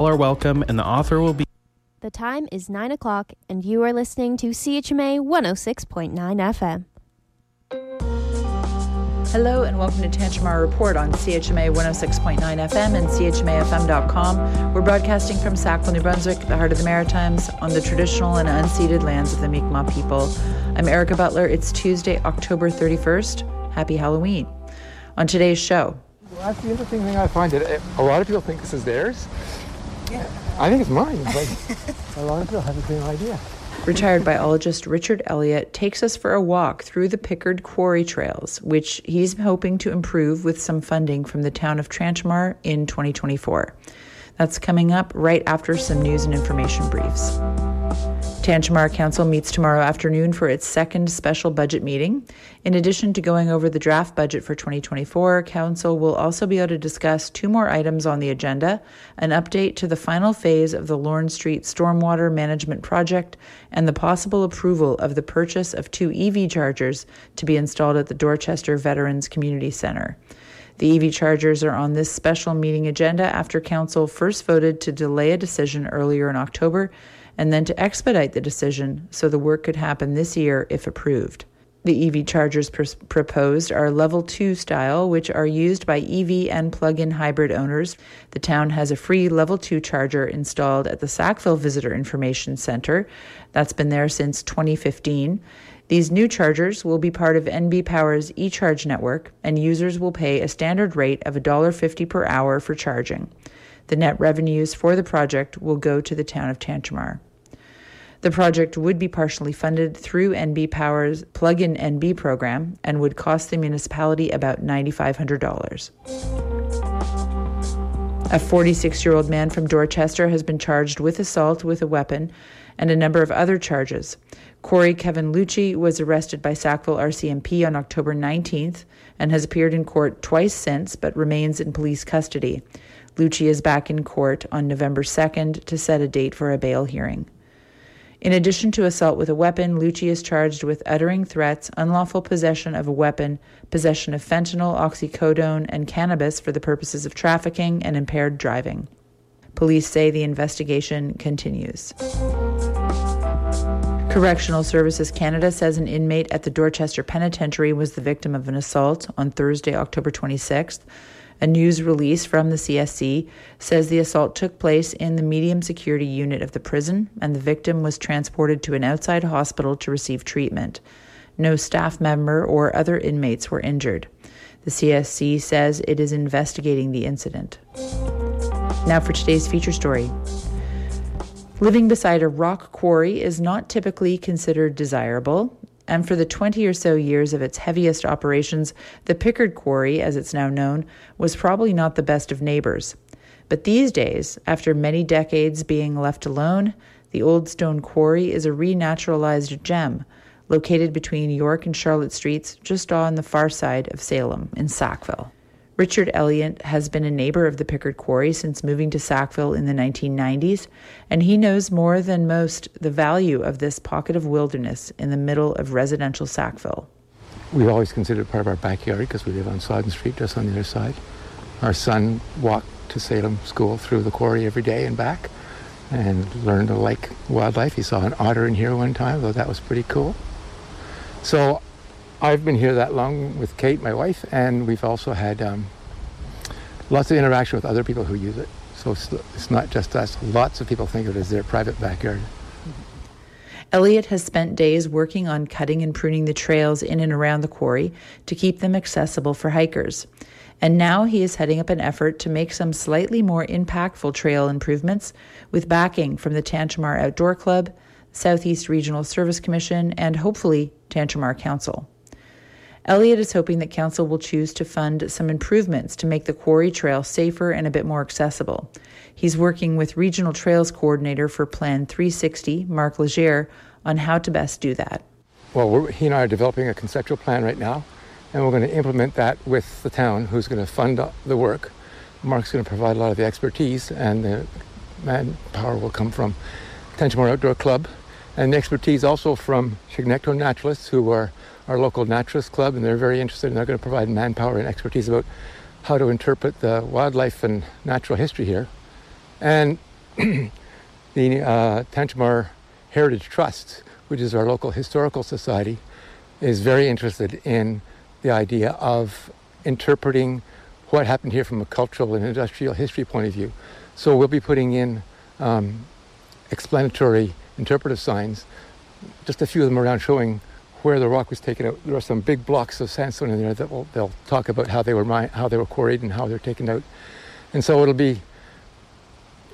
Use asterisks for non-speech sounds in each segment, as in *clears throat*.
All are welcome, and the author will be. The time is 9 o'clock, and you are listening to CHMA 106.9 FM. Hello and welcome to Tantramar Report on CHMA 106.9 FM and CHMAFM.com. We're broadcasting from Sackville, New Brunswick, the heart of the Maritimes, on the traditional and unceded lands of the Mi'kmaq people. I'm Erica Butler. It's Tuesday, October 31st. Happy Halloween. On today's show, Well, that's the interesting thing I find that a lot of people think this is theirs. Yeah. I think it's mine, but *laughs* a lot of people have the same idea. Retired biologist Richard Elliott takes us for a walk through the Pickard Quarry Trails, which he's hoping to improve with some funding from the town of Tantramar in 2024. That's coming up right after some news and information briefs. Tantramar Council meets tomorrow afternoon for its second special budget meeting. In addition to going over the draft budget for 2024, Council will also be able to discuss two more items on the agenda an update to the final phase of the Lorne Street Stormwater Management Project and the possible approval of the purchase of two EV chargers to be installed at the Dorchester Veterans Community Center. The EV chargers are on this special meeting agenda after Council first voted to delay a decision earlier in October and then to expedite the decision so the work could happen this year if approved. The EV chargers pr- proposed are level 2 style, which are used by EV and plug in hybrid owners. The town has a free level 2 charger installed at the Sackville Visitor Information Center. That's been there since 2015. These new chargers will be part of NB Power's e-charge network, and users will pay a standard rate of $1.50 per hour for charging. The net revenues for the project will go to the town of Tantramar. The project would be partially funded through NB Power's Plug in NB program and would cost the municipality about $9,500. A 46 year old man from Dorchester has been charged with assault with a weapon and a number of other charges. Corey Kevin Lucci was arrested by Sackville RCMP on October 19th and has appeared in court twice since but remains in police custody. Lucci is back in court on November 2nd to set a date for a bail hearing. In addition to assault with a weapon, Lucci is charged with uttering threats, unlawful possession of a weapon, possession of fentanyl, oxycodone, and cannabis for the purposes of trafficking, and impaired driving. Police say the investigation continues. Correctional Services Canada says an inmate at the Dorchester Penitentiary was the victim of an assault on Thursday, October 26th. A news release from the CSC says the assault took place in the medium security unit of the prison and the victim was transported to an outside hospital to receive treatment. No staff member or other inmates were injured. The CSC says it is investigating the incident. Now for today's feature story. Living beside a rock quarry is not typically considered desirable, and for the 20 or so years of its heaviest operations, the Pickard Quarry, as it's now known, was probably not the best of neighbors. But these days, after many decades being left alone, the Old Stone Quarry is a renaturalized gem located between York and Charlotte Streets, just on the far side of Salem in Sackville. Richard Elliott has been a neighbor of the Pickard Quarry since moving to Sackville in the 1990s, and he knows more than most the value of this pocket of wilderness in the middle of residential Sackville. We've always considered it part of our backyard because we live on Sodden Street, just on the other side. Our son walked to Salem School through the quarry every day and back and learned to like wildlife. He saw an otter in here one time, though that was pretty cool. So I've been here that long with Kate, my wife, and we've also had um, lots of interaction with other people who use it. So it's, it's not just us. Lots of people think of it as their private backyard. Elliott has spent days working on cutting and pruning the trails in and around the quarry to keep them accessible for hikers. And now he is heading up an effort to make some slightly more impactful trail improvements with backing from the Tantramar Outdoor Club, Southeast Regional Service Commission, and hopefully Tantramar Council. Elliott is hoping that Council will choose to fund some improvements to make the quarry trail safer and a bit more accessible. He's working with Regional Trails Coordinator for Plan 360, Mark Legere, on how to best do that. Well, he and I are developing a conceptual plan right now, and we're going to implement that with the town, who's going to fund the work. Mark's going to provide a lot of the expertise, and the manpower will come from Tantramar Outdoor Club, and expertise also from Chignecto Naturalists, who are our local naturalist club, and they're very interested, and they're going to provide manpower and expertise about how to interpret the wildlife and natural history here. And *clears throat* the uh, Heritage Trust, which is our local historical society, is very interested in the idea of interpreting what happened here from a cultural and industrial history point of view. So we'll be putting in um, explanatory interpretive signs, just a few of them around showing where the rock was taken out. There are some big blocks of sandstone in there that will, they'll talk about how they were how they were quarried and how they're taken out. And so it'll be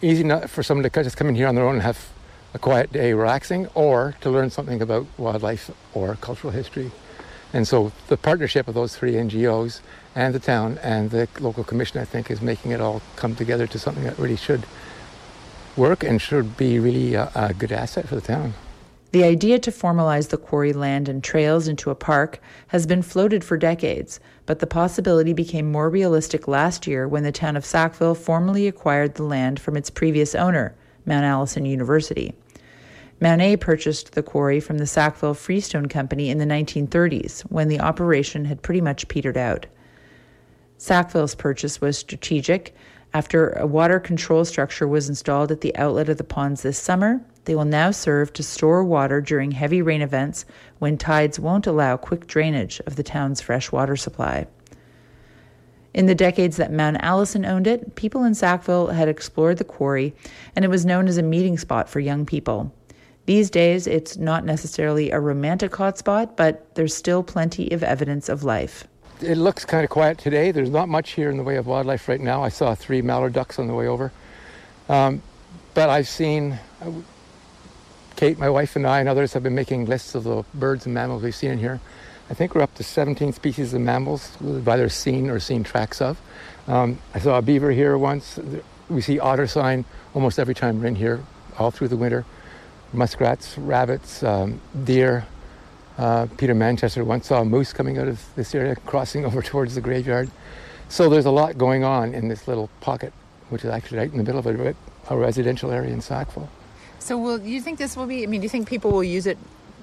easy not for someone to just come in here on their own and have a quiet day relaxing, or to learn something about wildlife or cultural history. And so the partnership of those three NGOs and the town and the local commission, I think, is making it all come together to something that really should work and should be really a, a good asset for the town. The idea to formalize the quarry land and trails into a park has been floated for decades, but the possibility became more realistic last year when the town of Sackville formally acquired the land from its previous owner, Mount Allison University. Mount A purchased the quarry from the Sackville Freestone Company in the 1930s when the operation had pretty much petered out. Sackville's purchase was strategic. After a water control structure was installed at the outlet of the ponds this summer, they will now serve to store water during heavy rain events when tides won't allow quick drainage of the town's fresh water supply. In the decades that Mount Allison owned it, people in Sackville had explored the quarry, and it was known as a meeting spot for young people. These days, it's not necessarily a romantic hotspot, but there's still plenty of evidence of life. It looks kind of quiet today. There's not much here in the way of wildlife right now. I saw three mallard ducks on the way over. Um, but I've seen, Kate, my wife, and I, and others have been making lists of the birds and mammals we've seen in here. I think we're up to 17 species of mammals we've either seen or seen tracks of. Um, I saw a beaver here once. We see otter sign almost every time we're in here, all through the winter. Muskrats, rabbits, um, deer. Uh, Peter Manchester once saw a moose coming out of this area, crossing *laughs* over towards the graveyard. So there's a lot going on in this little pocket, which is actually right in the middle of a, a residential area in Sackville. So, will you think this will be? I mean, do you think people will use it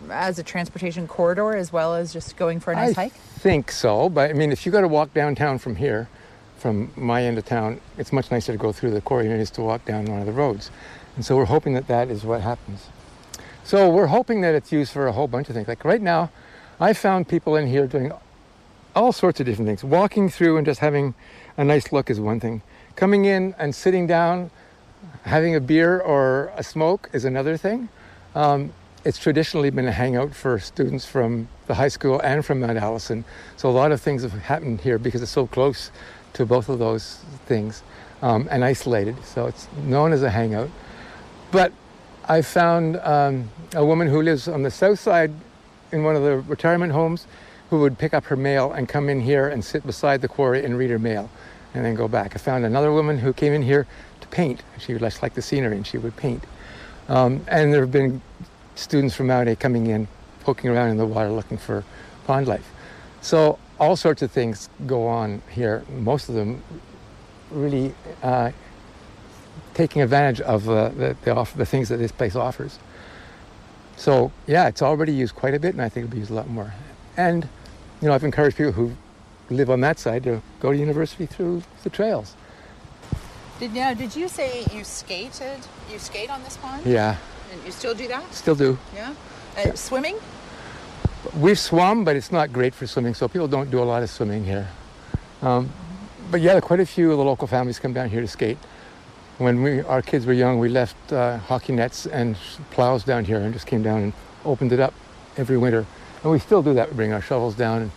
as a transportation corridor as well as just going for a nice I hike? I think so, but I mean, if you got to walk downtown from here, from my end of town, it's much nicer to go through the quarry than it is to walk down one of the roads. And so we're hoping that that is what happens. So we're hoping that it's used for a whole bunch of things. Like right now, I found people in here doing all sorts of different things. Walking through and just having a nice look is one thing. Coming in and sitting down, having a beer or a smoke is another thing. Um, it's traditionally been a hangout for students from the high school and from Mount Allison. So a lot of things have happened here because it's so close to both of those things um, and isolated. So it's known as a hangout. But I found um, a woman who lives on the south side in one of the retirement homes who would pick up her mail and come in here and sit beside the quarry and read her mail and then go back. I found another woman who came in here to paint. She would just like the scenery and she would paint. Um, and there have been students from Mount A coming in, poking around in the water looking for pond life. So all sorts of things go on here. Most of them really uh, taking advantage of uh, the, the, offer, the things that this place offers. So yeah, it's already used quite a bit, and I think it'll be used a lot more. And you know, I've encouraged people who live on that side to go to university through the trails. Did yeah? Did you say you skated? You skate on this pond? Yeah. And you still do that? Still do. Yeah. Uh, yeah. Swimming? We've swum, but it's not great for swimming, so people don't do a lot of swimming here. Um, but yeah, quite a few of the local families come down here to skate. When we, our kids were young, we left uh, hockey nets and plows down here and just came down and opened it up every winter. And we still do that. We bring our shovels down. And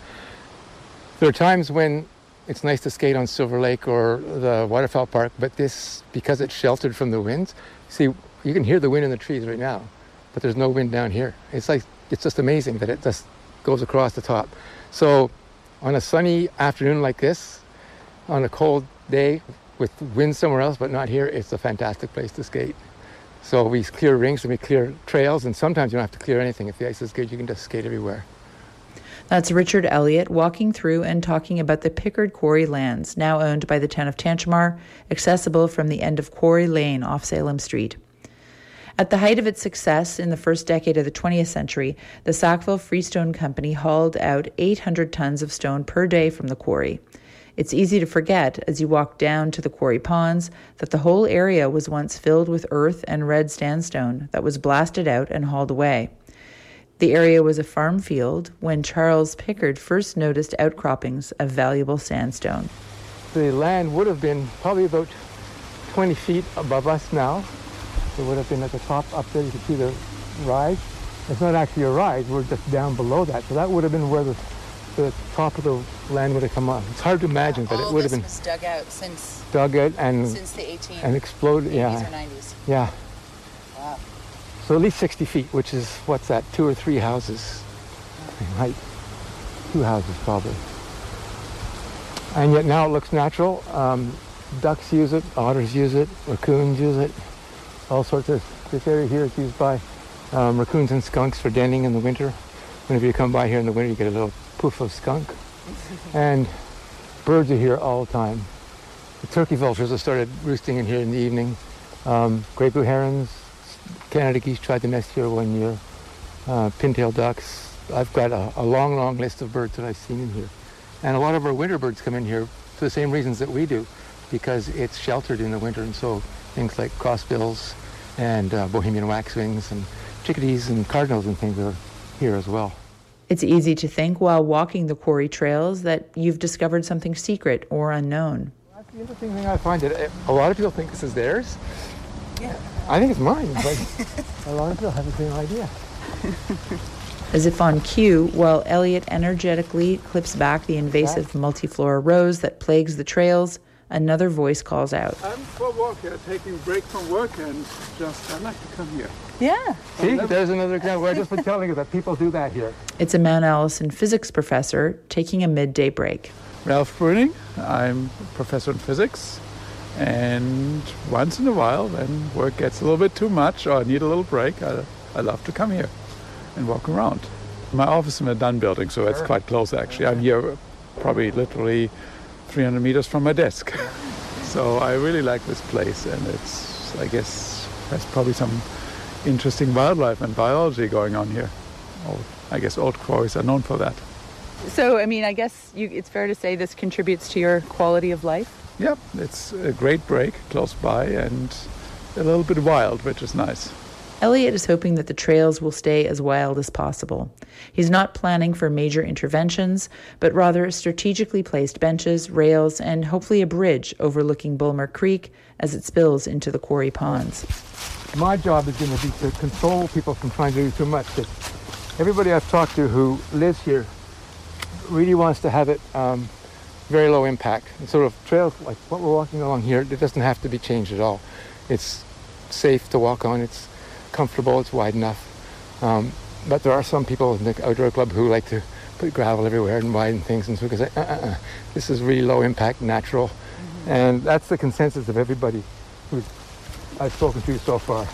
there are times when it's nice to skate on Silver Lake or the Waterfowl Park, but this, because it's sheltered from the winds, see, you can hear the wind in the trees right now, but there's no wind down here. It's like it's just amazing that it just goes across the top. So on a sunny afternoon like this, on a cold day with wind somewhere else but not here, it's a fantastic place to skate. So we clear rings and we clear trails, and sometimes you don't have to clear anything. If the ice is good, you can just skate everywhere. That's Richard Elliott walking through and talking about the Pickard Quarry lands, now owned by the town of Tantramar, accessible from the end of Quarry Lane off Salem Street. At the height of its success in the first decade of the 20th century, the Sackville Freestone Company hauled out 800 tons of stone per day from the quarry. It's easy to forget as you walk down to the quarry ponds that the whole area was once filled with earth and red sandstone that was blasted out and hauled away. The area was a farm field when Charles Pickard first noticed outcroppings of valuable sandstone. The land would have been probably about 20 feet above us now. It would have been at the top up there. You can see the rise. It's not actually a rise. We're just down below that. So that would have been where the, the top of the land would have come up. It's hard to imagine, but it would have been was dug out since dug out and since the 18 and exploded. Yeah, 90s. yeah. Wow. So at least 60 feet, which is what's that? Two or three houses *laughs* in height. Two houses probably. And yet now it looks natural. Um, ducks use it, otters use it, raccoons use it, all sorts of. This area here is used by um, raccoons and skunks for denning in the winter. Whenever you come by here in the winter, you get a little poof of skunk. and birds are here all the time. The turkey vultures have started roosting in here in the evening. Um, great blue herons, Canada geese tried to nest here one year. Uh, pintail ducks. I've got a, a long, long list of birds that I've seen in here. And a lot of our winter birds come in here for the same reasons that we do, because it's sheltered in the winter. And so things like crossbills and uh, Bohemian waxwings and chickadees and cardinals and things are here as well. It's easy to think while walking the quarry trails that you've discovered something secret or unknown. That's the interesting thing I find that eh, a lot of people think this is theirs. Yeah. I think it's mine, but *laughs* a lot of people have the same idea. *laughs* As if on cue, while Elliott energetically clips back the invasive multiflora rose that plagues the trails, another voice calls out. I'm for a walk here, taking a break from work, and just I like to come here. Yeah. See, there's another example. I've just been telling you that people do that here. It's a Mount Allison physics professor taking a midday break. Ralf Brüning, I'm a professor in physics, and once in a while, when work gets a little bit too much or I need a little break, I, I love to come here and walk around. My office is in the Dunn building, so it's quite close actually. I'm here probably literally 300 meters from my desk. *laughs* So I really like this place, and it's, I guess, has probably some interesting wildlife and biology going on here. Old, I guess old quarries are known for that. So, I mean, I guess you, it's fair to say this contributes to your quality of life. Yep, it's a great break close by and a little bit wild, which is nice. Elliott is hoping that the trails will stay as wild as possible. He's not planning for major interventions, but rather strategically placed benches, rails, and hopefully a bridge overlooking Bulmer Creek as it spills into the quarry ponds. My job is going to be to control people from trying to do too much. 'cause everybody I've talked to who lives here really wants to have it um, very low impact. And sort of trails like what we're walking along here, it doesn't have to be changed at all. It's safe to walk on. It's comfortable. It's wide enough. Um, but there are some people in the outdoor club who like to put gravel everywhere and widen things, and so we can say, uh, uh, uh, this is really low impact, natural, and that's the consensus of everybody who I've spoken to so far.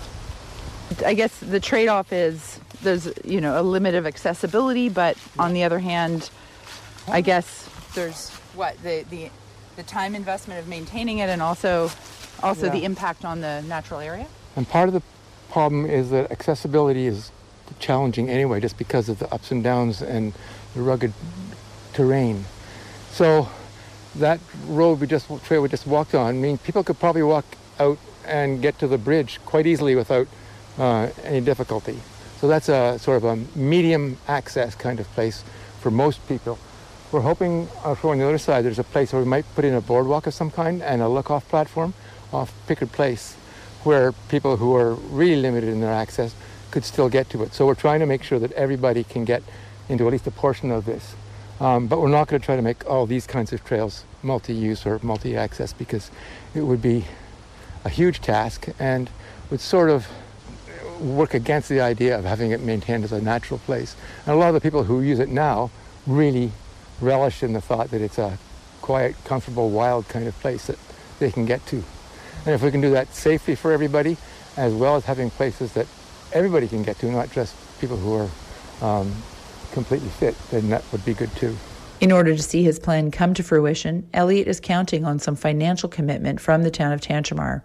I guess the trade-off is there's you know a limit of accessibility, but on the other hand, I guess there's what the the the time investment of maintaining it, and also also the impact on the natural area. And part of the problem is that accessibility is challenging anyway, just because of the ups and downs and the rugged terrain. So that road we just trail we just walked on, I mean, people could probably walk out and get to the bridge quite easily without uh, any difficulty. So that's a sort of a medium access kind of place for most people. We're hoping uh, on the other side there's a place where we might put in a boardwalk of some kind and a look-off platform off Pickard Place where people who are really limited in their access could still get to it. So we're trying to make sure that everybody can get into at least a portion of this. Um, but we're not going to try to make all these kinds of trails multi-use or multi-access because it would be a huge task and would sort of work against the idea of having it maintained as a natural place. And a lot of the people who use it now really relish in the thought that it's a quiet, comfortable, wild kind of place that they can get to. And if we can do that safely for everybody, as well as having places that everybody can get to, not just people who are um, completely fit, then that would be good too. In order to see his plan come to fruition, Elliott is counting on some financial commitment from the town of Tantramar.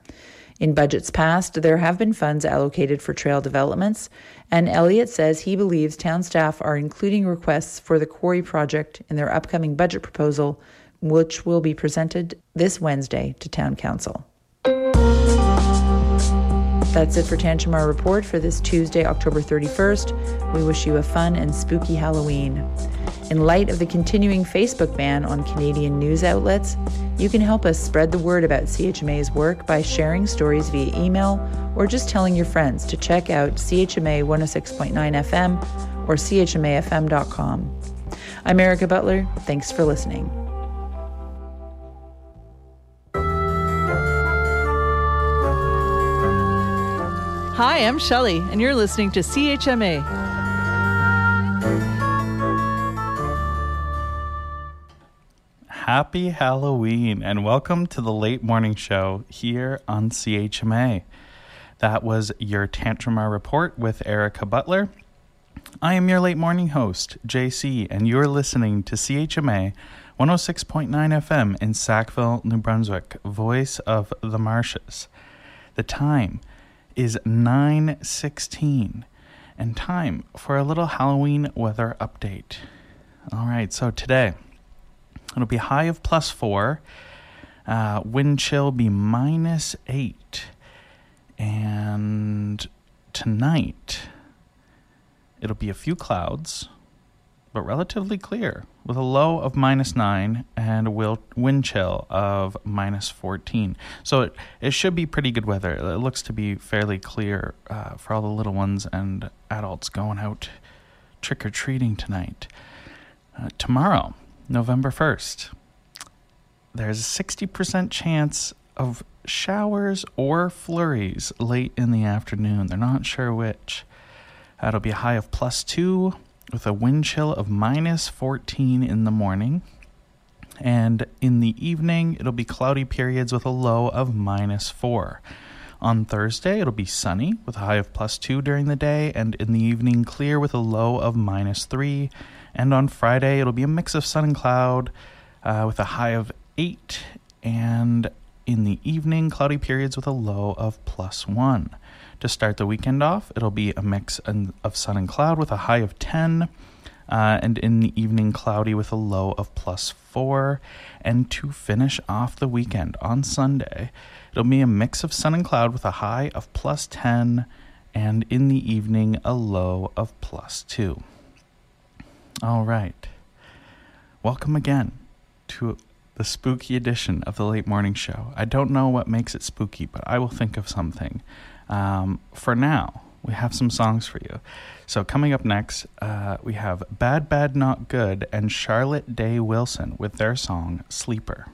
In budgets past, there have been funds allocated for trail developments, and Elliott says he believes town staff are including requests for the quarry project in their upcoming budget proposal which will be presented this Wednesday to Town Council. That's it for Tantramar Report for this Tuesday, October 31st. We wish you a fun and spooky Halloween. In light of the continuing Facebook ban on Canadian news outlets, you can help us spread the word about CHMA's work by sharing stories via email or just telling your friends to check out CHMA 106.9 FM or CHMAFM.com. I'm Erica Butler. Thanks for listening. Hi, I'm Shelly, and you're listening to CHMA. Happy Halloween and welcome to the late morning show here on CHMA. That was your Tantramar report with Erica Butler. I am your late morning host, JC, and you're listening to CHMA 106.9 FM in Sackville, New Brunswick, voice of the marshes. The time is 9:16 and time for a little Halloween weather update. All right, so today It'll be high of plus four. Uh, wind chill be minus eight. And tonight, it'll be a few clouds, but relatively clear, with a low of minus nine and a wind chill of minus 14. So it, it should be pretty good weather. It looks to be fairly clear uh, for all the little ones and adults going out trick or treating tonight. Uh, tomorrow, November 1st, there's a 60% chance of showers or flurries late in the afternoon. They're not sure which. That'll be a high of plus two with a wind chill of minus 14 in the morning. And in the evening, it'll be cloudy periods with a low of minus four. On Thursday, it'll be sunny with a high of plus two during the day, and in the evening, clear with a low of minus three. And on Friday, it'll be a mix of sun and cloud uh, with a high of 8. And in the evening, cloudy periods with a low of plus 1. To start the weekend off, it'll be a mix of sun and cloud with a high of 10. Uh, and in the evening, cloudy with a low of plus 4. And to finish off the weekend on Sunday, it'll be a mix of sun and cloud with a high of plus 10. And in the evening, a low of plus 2. All right. Welcome again to the spooky edition of the late morning show. I don't know what makes it spooky, but I will think of something. Um, for now, we have some songs for you. So, coming up next, uh, we have Bad Bad Not Good and Charlotte Day Wilson with their song Sleeper.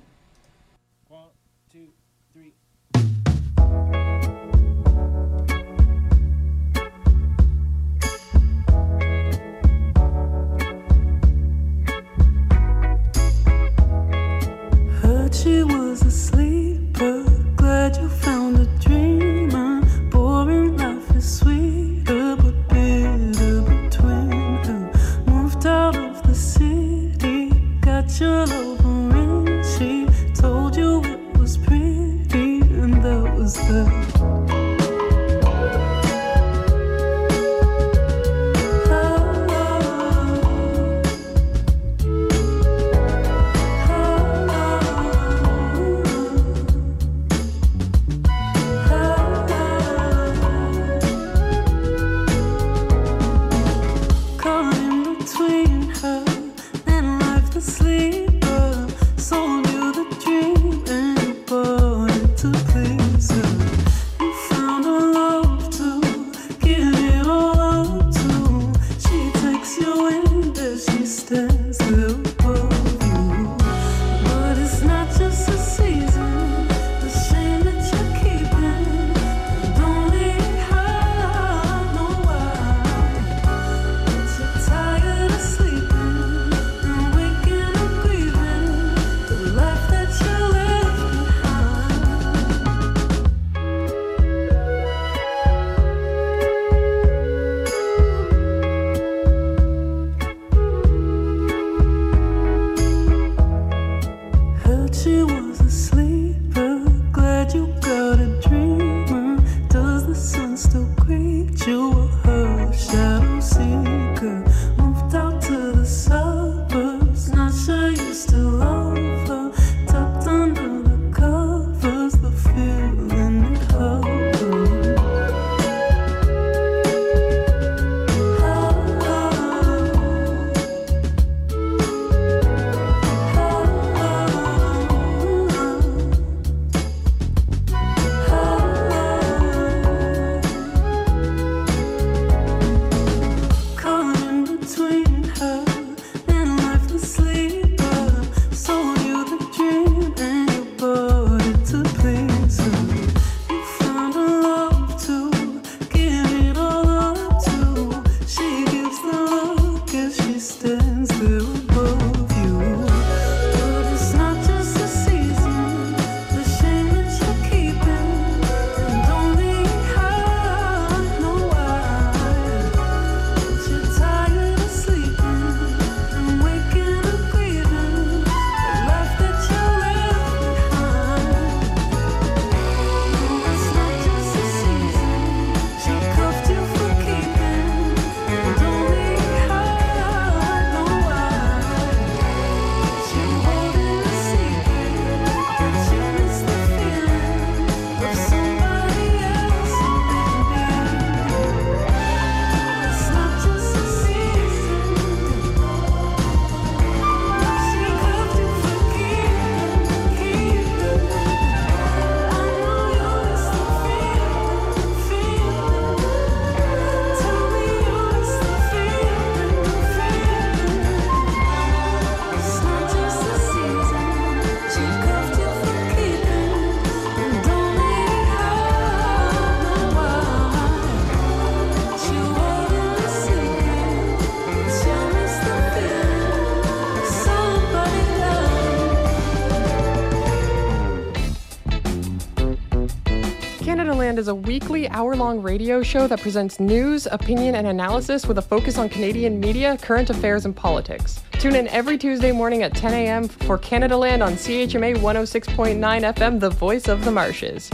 hour long radio show that presents news, opinion, and analysis with a focus on Canadian media, current affairs, and politics. Tune in every Tuesday morning at 10 a.m. for Canadaland on CHMA 106.9 FM, the voice of the marshes.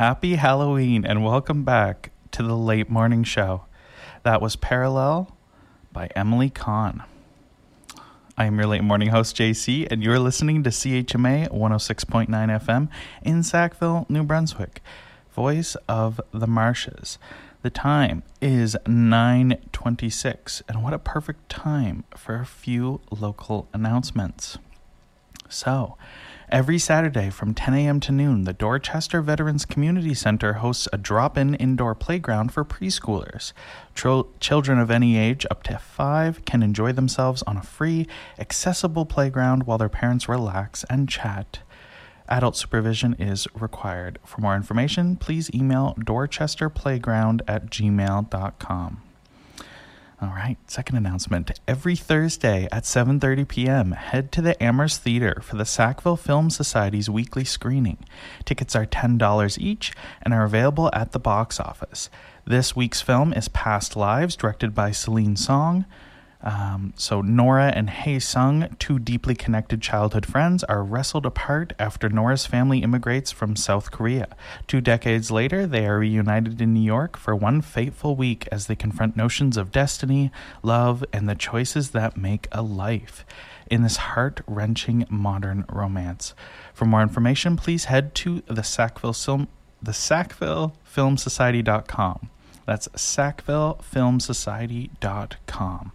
Happy Halloween and welcome back to the late morning show. That was Parallel by Emily Kahn. I am your late morning host, JC, and you're listening to CHMA 106.9 FM in Sackville, New Brunswick, voice of the marshes. The time is 9:26, and what a perfect time for a few local announcements. So, every Saturday from 10 a.m. to noon, the Dorchester Veterans Community Center hosts a drop in indoor playground for preschoolers. Children of any age up to five can enjoy themselves on a free, accessible playground while their parents relax and chat. Adult supervision is required. For more information, please email dorchesterplayground at gmail.com. All right, second announcement. Every Thursday at 7:30 p.m., head to the Amherst Theater for the Sackville Film Society's weekly screening. Tickets are $10 each and are available at the box office. This week's film is Past Lives, directed by Celine Song. Um, so Nora and Hae Sung, two deeply connected childhood friends, are wrestled apart after Nora's family immigrates from South Korea. Two decades later, they are reunited in New York for one fateful week as they confront notions of destiny, love, and the choices that make a life. In this heart-wrenching modern romance. For more information, please head to the Sackville Film, the Sackville Film Society.com. That's sackvillefilmsociety.com.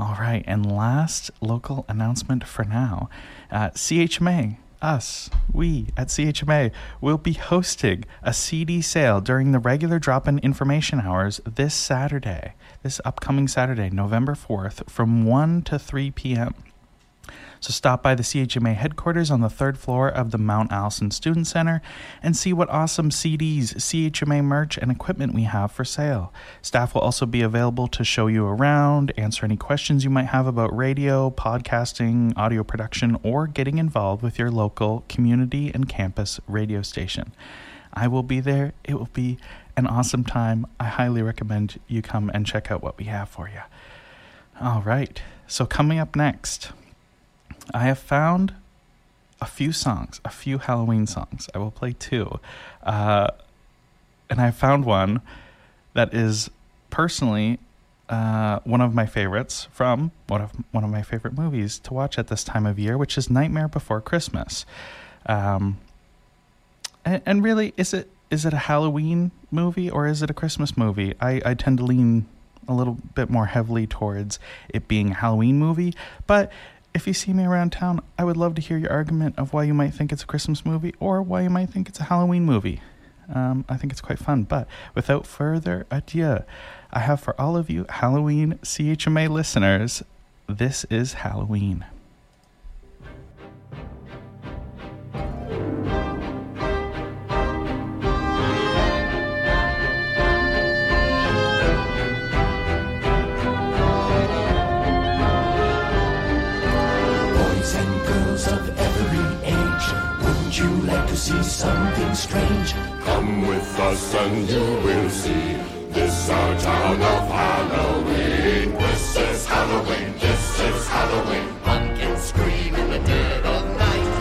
All right, and last local announcement for now uh, CHMA, us, we at CHMA will be hosting a CD sale during the regular drop in information hours this Saturday, this upcoming Saturday, November 4th, from 1 to 3 p.m. So stop by the CHMA headquarters on the third floor of the Mount Allison Student Center and see what awesome CDs, CHMA merch, and equipment we have for sale. Staff will also be available to show you around, answer any questions you might have about radio, podcasting, audio production, or getting involved with your local community and campus radio station. I will be there. It will be an awesome time. I highly recommend you come and check out what we have for you. All right. So, coming up next, I have found a few songs, a few Halloween songs. I will play two. Uh, and I found one that is personally uh, one of my favorites from one of one of my favorite movies to watch at this time of year, which is Nightmare Before Christmas. Um, and, and really, is it is it a Halloween movie or is it a Christmas movie? I, I tend to lean a little bit more heavily towards it being a Halloween movie, but if you see me around town, I would love to hear your argument of why you might think it's a Christmas movie or why you might think it's a Halloween movie. Um, I think it's quite fun. But without further ado, I have for all of you Halloween CHMA listeners, this is Halloween. See something strange? Come with us and you will see. This our town of Halloween. This is Halloween. This is Halloween. Pumpkins scream in the dirt.